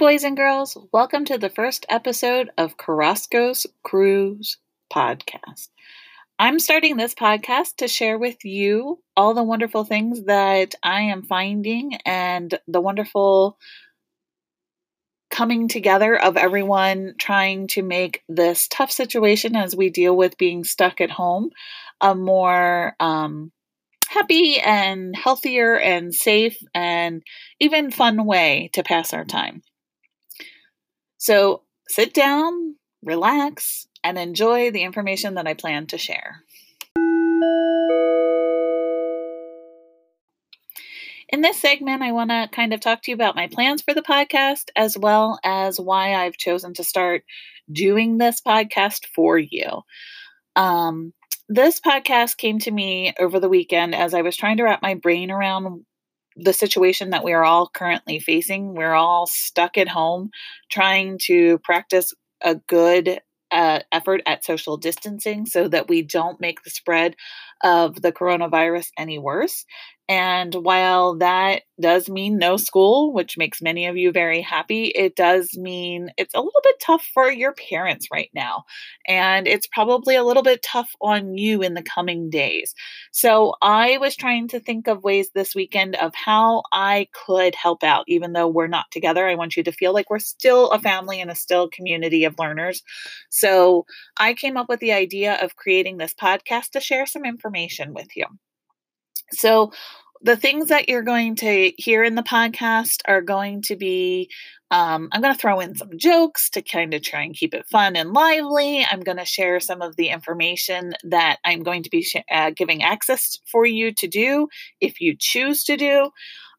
boys and girls. Welcome to the first episode of Carrasco's Crew's podcast. I'm starting this podcast to share with you all the wonderful things that I am finding and the wonderful coming together of everyone trying to make this tough situation as we deal with being stuck at home a more um, happy and healthier and safe and even fun way to pass our time. So sit down, relax, and enjoy the information that I plan to share. In this segment, I want to kind of talk to you about my plans for the podcast as well as why I've chosen to start doing this podcast for you. Um, this podcast came to me over the weekend as I was trying to wrap my brain around the situation that we are all currently facing. We're all stuck at home trying to practice a good uh, effort at social distancing so that we don't make the spread of the coronavirus any worse. And while that does mean no school, which makes many of you very happy, it does mean it's a little bit tough for your parents right now. And it's probably a little bit tough on you in the coming days. So I was trying to think of ways this weekend of how I could help out, even though we're not together. I want you to feel like we're still a family and a still community of learners. So I came up with the idea of creating this podcast to share some information with you. So, the things that you're going to hear in the podcast are going to be um, I'm going to throw in some jokes to kind of try and keep it fun and lively. I'm going to share some of the information that I'm going to be sh- uh, giving access for you to do if you choose to do.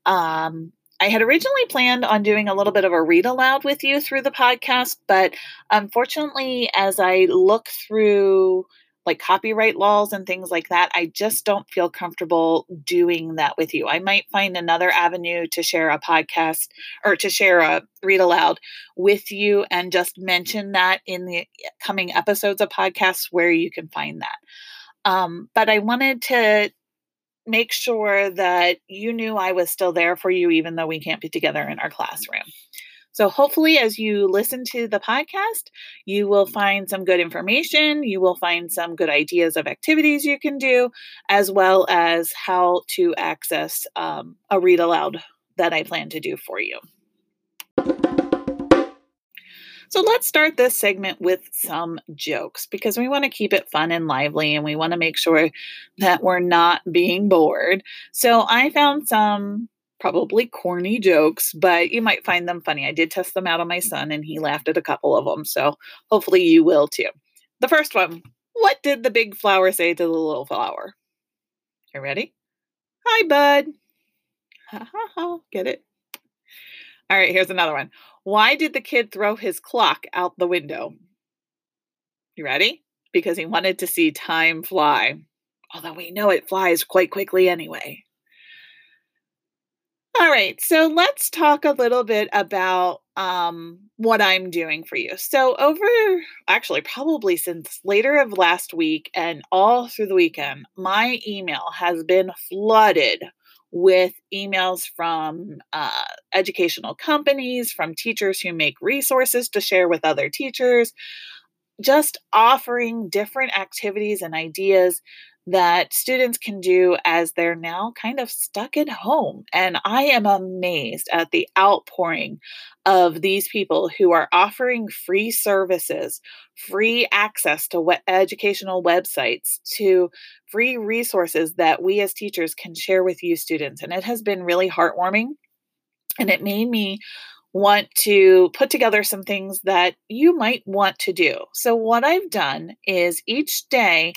Um, I had originally planned on doing a little bit of a read aloud with you through the podcast, but unfortunately, as I look through like copyright laws and things like that, I just don't feel comfortable doing that with you. I might find another avenue to share a podcast or to share a read aloud with you and just mention that in the coming episodes of podcasts where you can find that. Um, but I wanted to make sure that you knew I was still there for you, even though we can't be together in our classroom. So, hopefully, as you listen to the podcast, you will find some good information. You will find some good ideas of activities you can do, as well as how to access um, a read aloud that I plan to do for you. So let's start this segment with some jokes because we want to keep it fun and lively and we want to make sure that we're not being bored. So I found some probably corny jokes, but you might find them funny. I did test them out on my son and he laughed at a couple of them. So hopefully you will too. The first one What did the big flower say to the little flower? You ready? Hi, bud. Ha ha ha. Get it? All right, here's another one. Why did the kid throw his clock out the window? You ready? Because he wanted to see time fly. Although we know it flies quite quickly anyway. All right, so let's talk a little bit about um, what I'm doing for you. So, over actually, probably since later of last week and all through the weekend, my email has been flooded with emails from uh, educational companies, from teachers who make resources to share with other teachers, just offering different activities and ideas that students can do as they're now kind of stuck at home. And I am amazed at the outpouring of these people who are offering free services, free access to we- educational websites, to free resources that we as teachers can share with you students. And it has been really heartwarming. And it made me want to put together some things that you might want to do. So, what I've done is each day,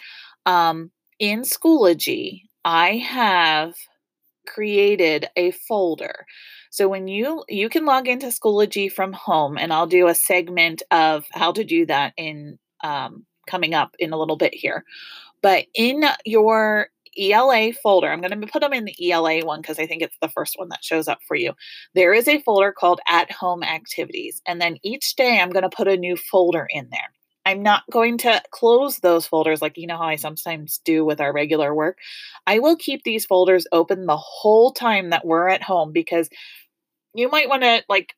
um, in Schoology, I have created a folder. So when you you can log into Schoology from home, and I'll do a segment of how to do that in um, coming up in a little bit here. But in your ELA folder, I'm going to put them in the ELA one because I think it's the first one that shows up for you. There is a folder called At Home Activities, and then each day I'm going to put a new folder in there. I'm not going to close those folders like you know how I sometimes do with our regular work. I will keep these folders open the whole time that we're at home because you might want to like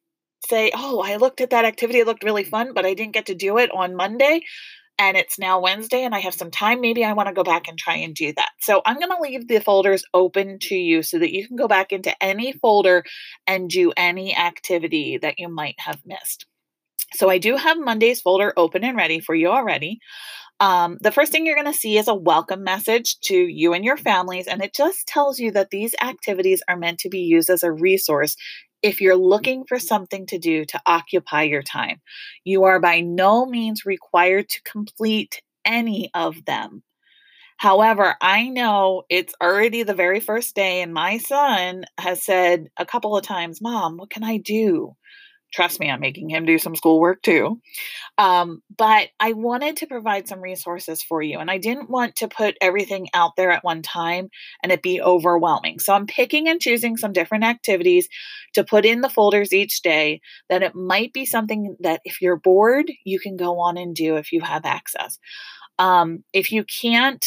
say, oh, I looked at that activity, it looked really fun, but I didn't get to do it on Monday. And it's now Wednesday and I have some time. Maybe I want to go back and try and do that. So I'm going to leave the folders open to you so that you can go back into any folder and do any activity that you might have missed. So I do have Monday's folder open and ready for you already. Um, the first thing you're going to see is a welcome message to you and your families, and it just tells you that these activities are meant to be used as a resource if you're looking for something to do to occupy your time. You are by no means required to complete any of them. However, I know it's already the very first day, and my son has said a couple of times, Mom, what can I do? Trust me, I'm making him do some schoolwork too. Um, but I wanted to provide some resources for you, and I didn't want to put everything out there at one time and it be overwhelming. So I'm picking and choosing some different activities to put in the folders each day that it might be something that if you're bored, you can go on and do if you have access. Um, if you can't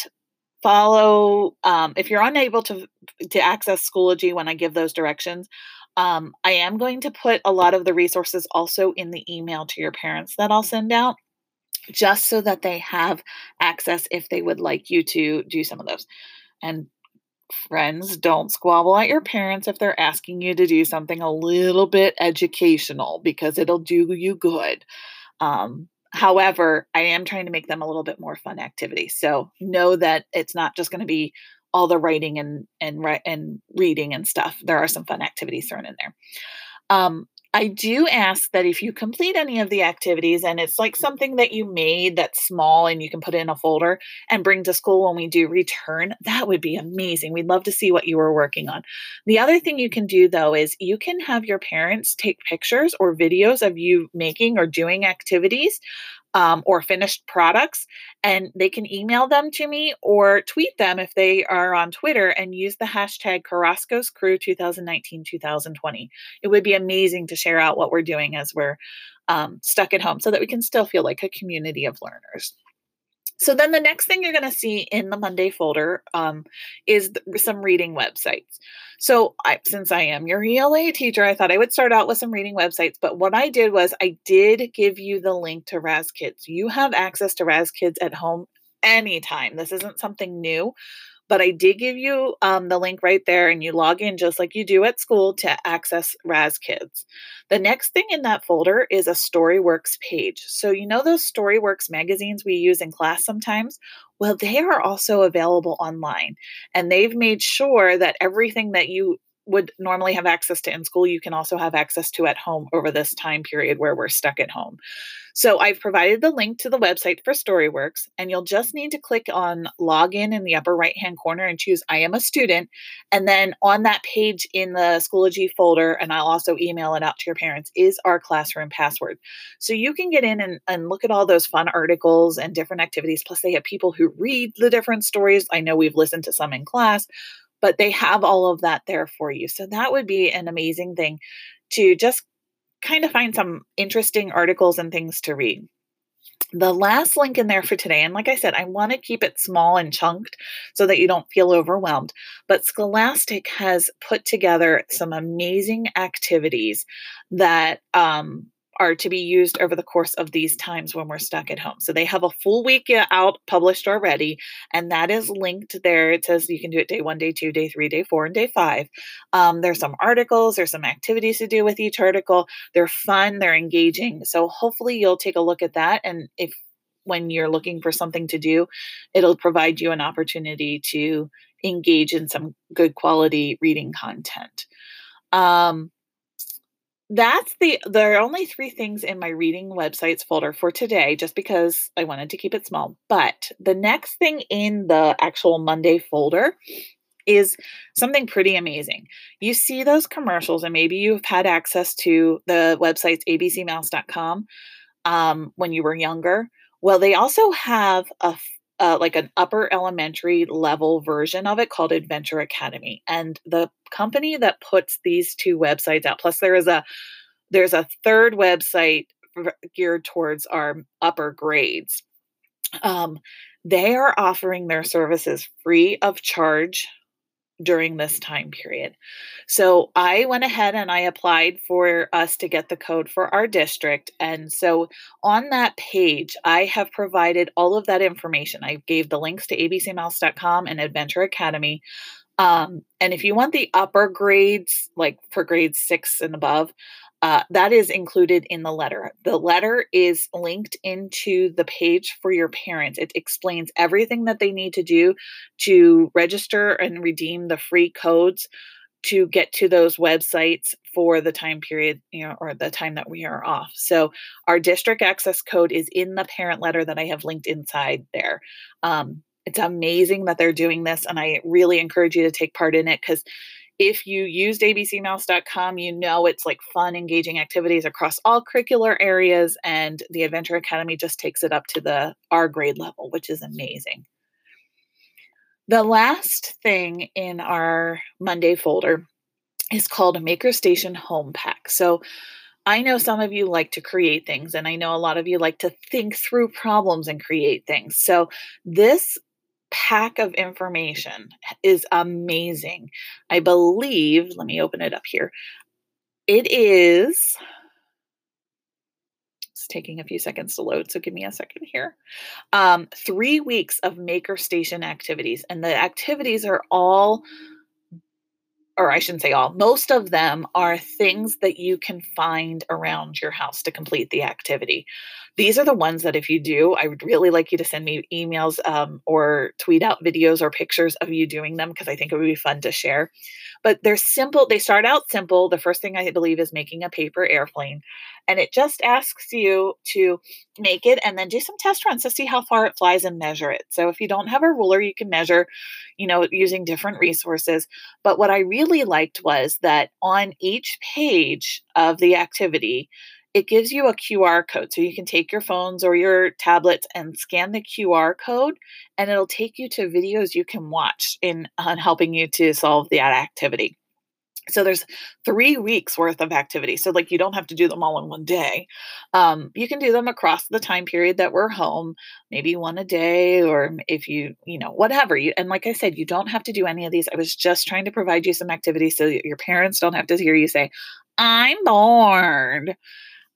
follow um, if you're unable to to access schoology when i give those directions um, I am going to put a lot of the resources also in the email to your parents that I'll send out, just so that they have access if they would like you to do some of those. And friends, don't squabble at your parents if they're asking you to do something a little bit educational because it'll do you good. Um, however, I am trying to make them a little bit more fun activities. So know that it's not just going to be all the writing and and and reading and stuff. There are some fun activities thrown in there. Um, I do ask that if you complete any of the activities and it's like something that you made that's small and you can put in a folder and bring to school when we do return, that would be amazing. We'd love to see what you were working on. The other thing you can do though is you can have your parents take pictures or videos of you making or doing activities um, or finished products, and they can email them to me or tweet them if they are on Twitter and use the hashtag Carrasco's Crew 2019 2020. It would be amazing to share out what we're doing as we're um, stuck at home so that we can still feel like a community of learners. So then the next thing you're going to see in the Monday folder um, is th- some reading websites. So I, since I am your ELA teacher, I thought I would start out with some reading websites. But what I did was I did give you the link to Raz Kids. You have access to Raz Kids at home anytime. This isn't something new but I did give you um, the link right there, and you log in just like you do at school to access Raz Kids. The next thing in that folder is a Storyworks page. So, you know those Storyworks magazines we use in class sometimes? Well, they are also available online, and they've made sure that everything that you would normally have access to in school, you can also have access to at home over this time period where we're stuck at home. So I've provided the link to the website for Storyworks, and you'll just need to click on login in the upper right hand corner and choose I am a student. And then on that page in the Schoology folder, and I'll also email it out to your parents, is our classroom password. So you can get in and, and look at all those fun articles and different activities. Plus, they have people who read the different stories. I know we've listened to some in class but they have all of that there for you. So that would be an amazing thing to just kind of find some interesting articles and things to read. The last link in there for today, and like I said, I want to keep it small and chunked so that you don't feel overwhelmed. But Scholastic has put together some amazing activities that um, are to be used over the course of these times when we're stuck at home. So they have a full week out published already, and that is linked there. It says you can do it day one, day two, day three, day four, and day five. Um, there's some articles, there's some activities to do with each article. They're fun, they're engaging. So hopefully you'll take a look at that. And if when you're looking for something to do, it'll provide you an opportunity to engage in some good quality reading content. Um, that's the there are only three things in my reading websites folder for today just because i wanted to keep it small but the next thing in the actual monday folder is something pretty amazing. You see those commercials and maybe you've had access to the websites abcmouse.com um, when you were younger. Well they also have a uh, like an upper elementary level version of it called Adventure Academy. And the company that puts these two websites out, plus there is a there's a third website geared towards our upper grades. Um, they are offering their services free of charge during this time period. So I went ahead and I applied for us to get the code for our district. And so on that page, I have provided all of that information. I gave the links to abcmouse.com and Adventure Academy. Um, and if you want the upper grades, like for grades six and above, uh, that is included in the letter. The letter is linked into the page for your parents. It explains everything that they need to do to register and redeem the free codes to get to those websites for the time period, you know, or the time that we are off. So our district access code is in the parent letter that I have linked inside there. Um, it's amazing that they're doing this, and I really encourage you to take part in it because if you used abcmouse.com, you know it's like fun, engaging activities across all curricular areas, and the Adventure Academy just takes it up to the R grade level, which is amazing. The last thing in our Monday folder is called Maker Station Home Pack. So I know some of you like to create things, and I know a lot of you like to think through problems and create things. So this pack of information is amazing. I believe, let me open it up here. It is it's taking a few seconds to load, so give me a second here. Um, three weeks of MakerStation activities, and the activities are all or I shouldn't say all, most of them are things that you can find around your house to complete the activity. These are the ones that if you do, I would really like you to send me emails um, or tweet out videos or pictures of you doing them because I think it would be fun to share. But they're simple. They start out simple. The first thing I believe is making a paper airplane. And it just asks you to make it and then do some test runs to see how far it flies and measure it. So if you don't have a ruler, you can measure, you know, using different resources. But what I really liked was that on each page of the activity, it gives you a QR code. So you can take your phones or your tablets and scan the QR code, and it'll take you to videos you can watch in on helping you to solve that activity. So there's three weeks worth of activity. So like you don't have to do them all in one day. Um, you can do them across the time period that we're home, maybe one a day, or if you you know whatever you. And like I said, you don't have to do any of these. I was just trying to provide you some activity so your parents don't have to hear you say, "I'm bored."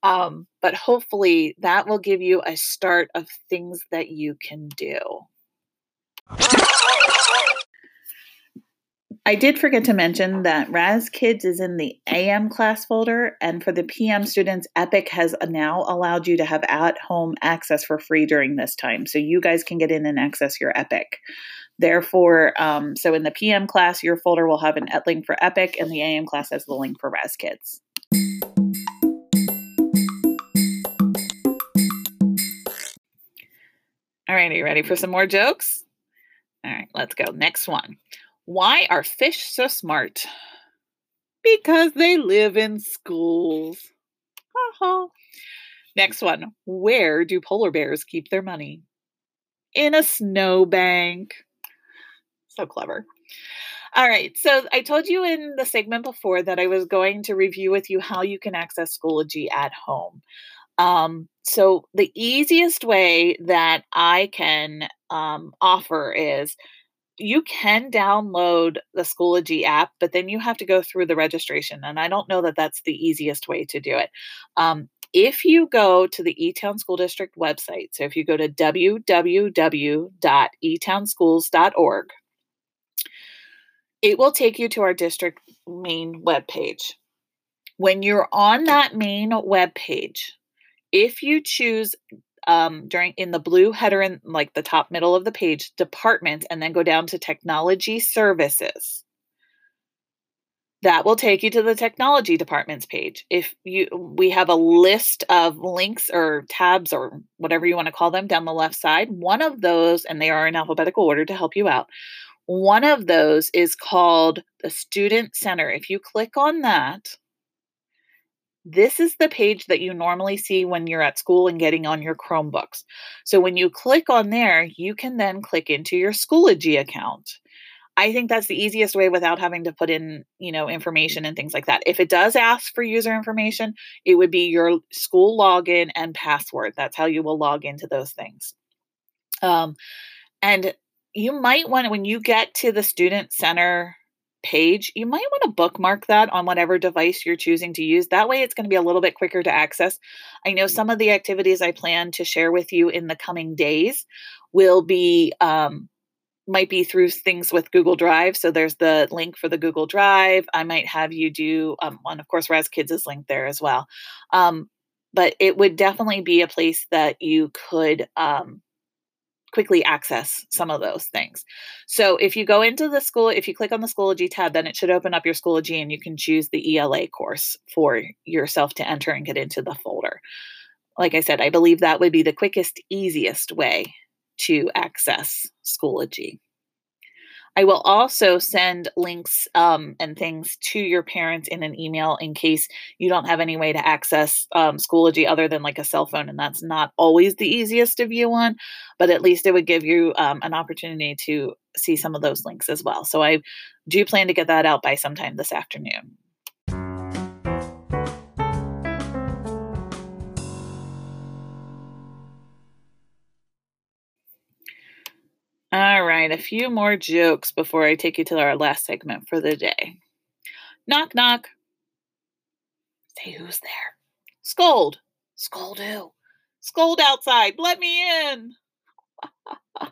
Um, but hopefully that will give you a start of things that you can do. I did forget to mention that Raz Kids is in the AM class folder, and for the PM students, Epic has now allowed you to have at home access for free during this time. So you guys can get in and access your Epic. Therefore, um, so in the PM class, your folder will have an link for Epic, and the AM class has the link for Raz Kids. All right, are you ready for some more jokes? All right, let's go. Next one. Why are fish so smart? Because they live in schools. Ha Next one. Where do polar bears keep their money? In a snowbank. So clever. All right. So I told you in the segment before that I was going to review with you how you can access Schoology at home. Um, so the easiest way that I can um, offer is you can download the Schoology app, but then you have to go through the registration. And I don't know that that's the easiest way to do it. Um, if you go to the eTown School District website, so if you go to www.etownschools.org, it will take you to our district main webpage. When you're on that main webpage, if you choose um, during in the blue header in like the top middle of the page, department, and then go down to technology services, that will take you to the technology departments page. If you we have a list of links or tabs or whatever you want to call them down the left side. One of those, and they are in alphabetical order to help you out. One of those is called the Student Center. If you click on that, this is the page that you normally see when you're at school and getting on your Chromebooks. So when you click on there, you can then click into your Schoology account. I think that's the easiest way without having to put in, you know, information and things like that. If it does ask for user information, it would be your school login and password. That's how you will log into those things. Um, and you might want when you get to the student center page, you might want to bookmark that on whatever device you're choosing to use. That way, it's going to be a little bit quicker to access. I know some of the activities I plan to share with you in the coming days will be um, might be through things with Google Drive. So there's the link for the Google Drive. I might have you do um, one, of course, Raz Kids is linked there as well. Um, but it would definitely be a place that you could um, quickly access some of those things. So if you go into the school, if you click on the Schoology tab, then it should open up your Schoology and you can choose the ELA course for yourself to enter and get into the folder. Like I said, I believe that would be the quickest, easiest way to access Schoology. I will also send links um, and things to your parents in an email in case you don't have any way to access um, Schoology other than like a cell phone. And that's not always the easiest to view on, but at least it would give you um, an opportunity to see some of those links as well. So I do plan to get that out by sometime this afternoon. All right, a few more jokes before I take you to our last segment for the day. Knock, knock. Say who's there. Scold. Scold who? Scold outside. Let me in. All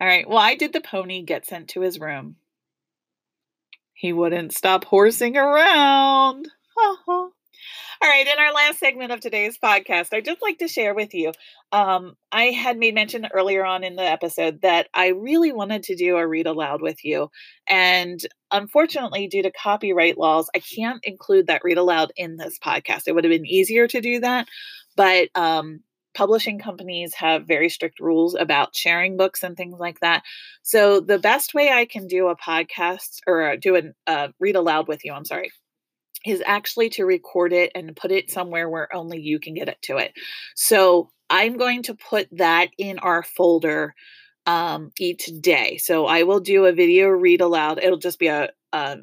right, why did the pony get sent to his room? He wouldn't stop horsing around. All right, in our last segment of today's podcast, I'd just like to share with you. Um, I had made mention earlier on in the episode that I really wanted to do a read aloud with you. And unfortunately, due to copyright laws, I can't include that read aloud in this podcast. It would have been easier to do that. But um, publishing companies have very strict rules about sharing books and things like that. So the best way I can do a podcast or do a uh, read aloud with you, I'm sorry, is actually to record it and put it somewhere where only you can get it to it. So I'm going to put that in our folder um, each day. So I will do a video read aloud. It'll just be a, a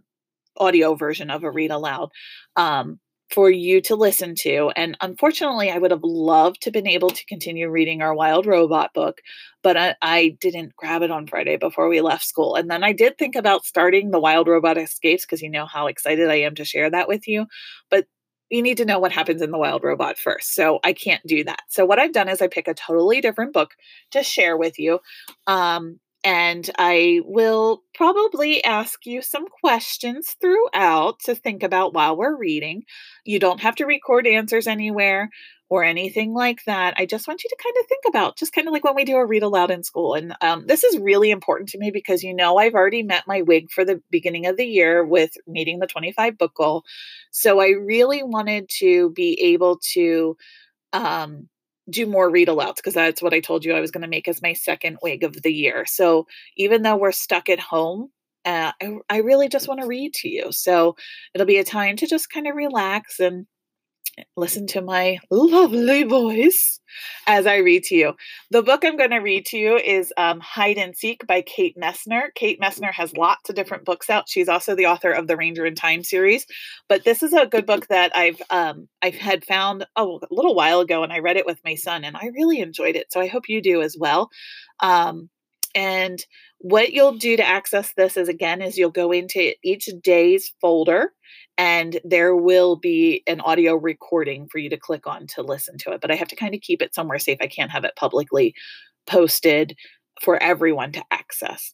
audio version of a read aloud. Um, for you to listen to. And unfortunately, I would have loved to been able to continue reading our Wild Robot book, but I, I didn't grab it on Friday before we left school. And then I did think about starting the Wild Robot Escapes because you know how excited I am to share that with you. But you need to know what happens in the wild robot first. So I can't do that. So what I've done is I pick a totally different book to share with you. Um, and I will probably ask you some questions throughout to think about while we're reading. You don't have to record answers anywhere or anything like that. I just want you to kind of think about, just kind of like when we do a read aloud in school. And um, this is really important to me because you know I've already met my WIG for the beginning of the year with meeting the 25 book goal. So I really wanted to be able to. Um, do more read alouds because that's what I told you I was going to make as my second wig of the year. So even though we're stuck at home, uh, I, I really just want to read to you. So it'll be a time to just kind of relax and listen to my lovely voice as I read to you. The book I'm going to read to you is um, Hide and Seek by Kate Messner. Kate Messner has lots of different books out. She's also the author of the Ranger in Time series, but this is a good book that I've um, I've had found a little while ago, and I read it with my son, and I really enjoyed it. So I hope you do as well. Um, and what you'll do to access this is again is you'll go into each day's folder and there will be an audio recording for you to click on to listen to it. But I have to kind of keep it somewhere safe. I can't have it publicly posted for everyone to access.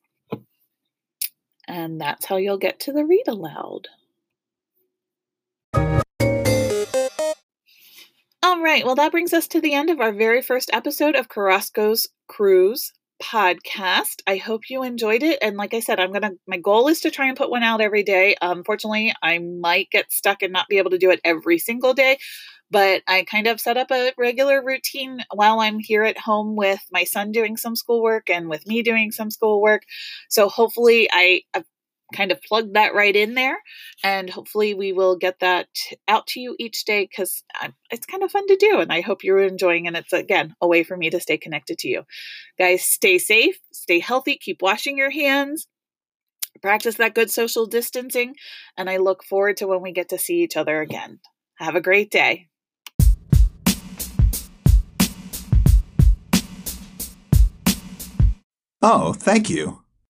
And that's how you'll get to the read aloud. All right, well, that brings us to the end of our very first episode of Carrasco's Crew's podcast. I hope you enjoyed it. And like I said, I'm to, my goal is to try and put one out every day. Um, Unfortunately, I might get stuck and not be able to do it every single day. But I kind of set up a regular routine while I'm here at home with my son doing some schoolwork and with me doing some schoolwork. So hopefully, I, I've kind of plug that right in there. And hopefully, we will get that out to you each day because it's kind of fun to do. And I hope you're enjoying. And it's again a way for me to stay connected to you. Guys, stay safe, stay healthy, keep washing your hands. Practice that good social distancing, and I look forward to when we get to see each other again. Have a great day. Oh, thank you.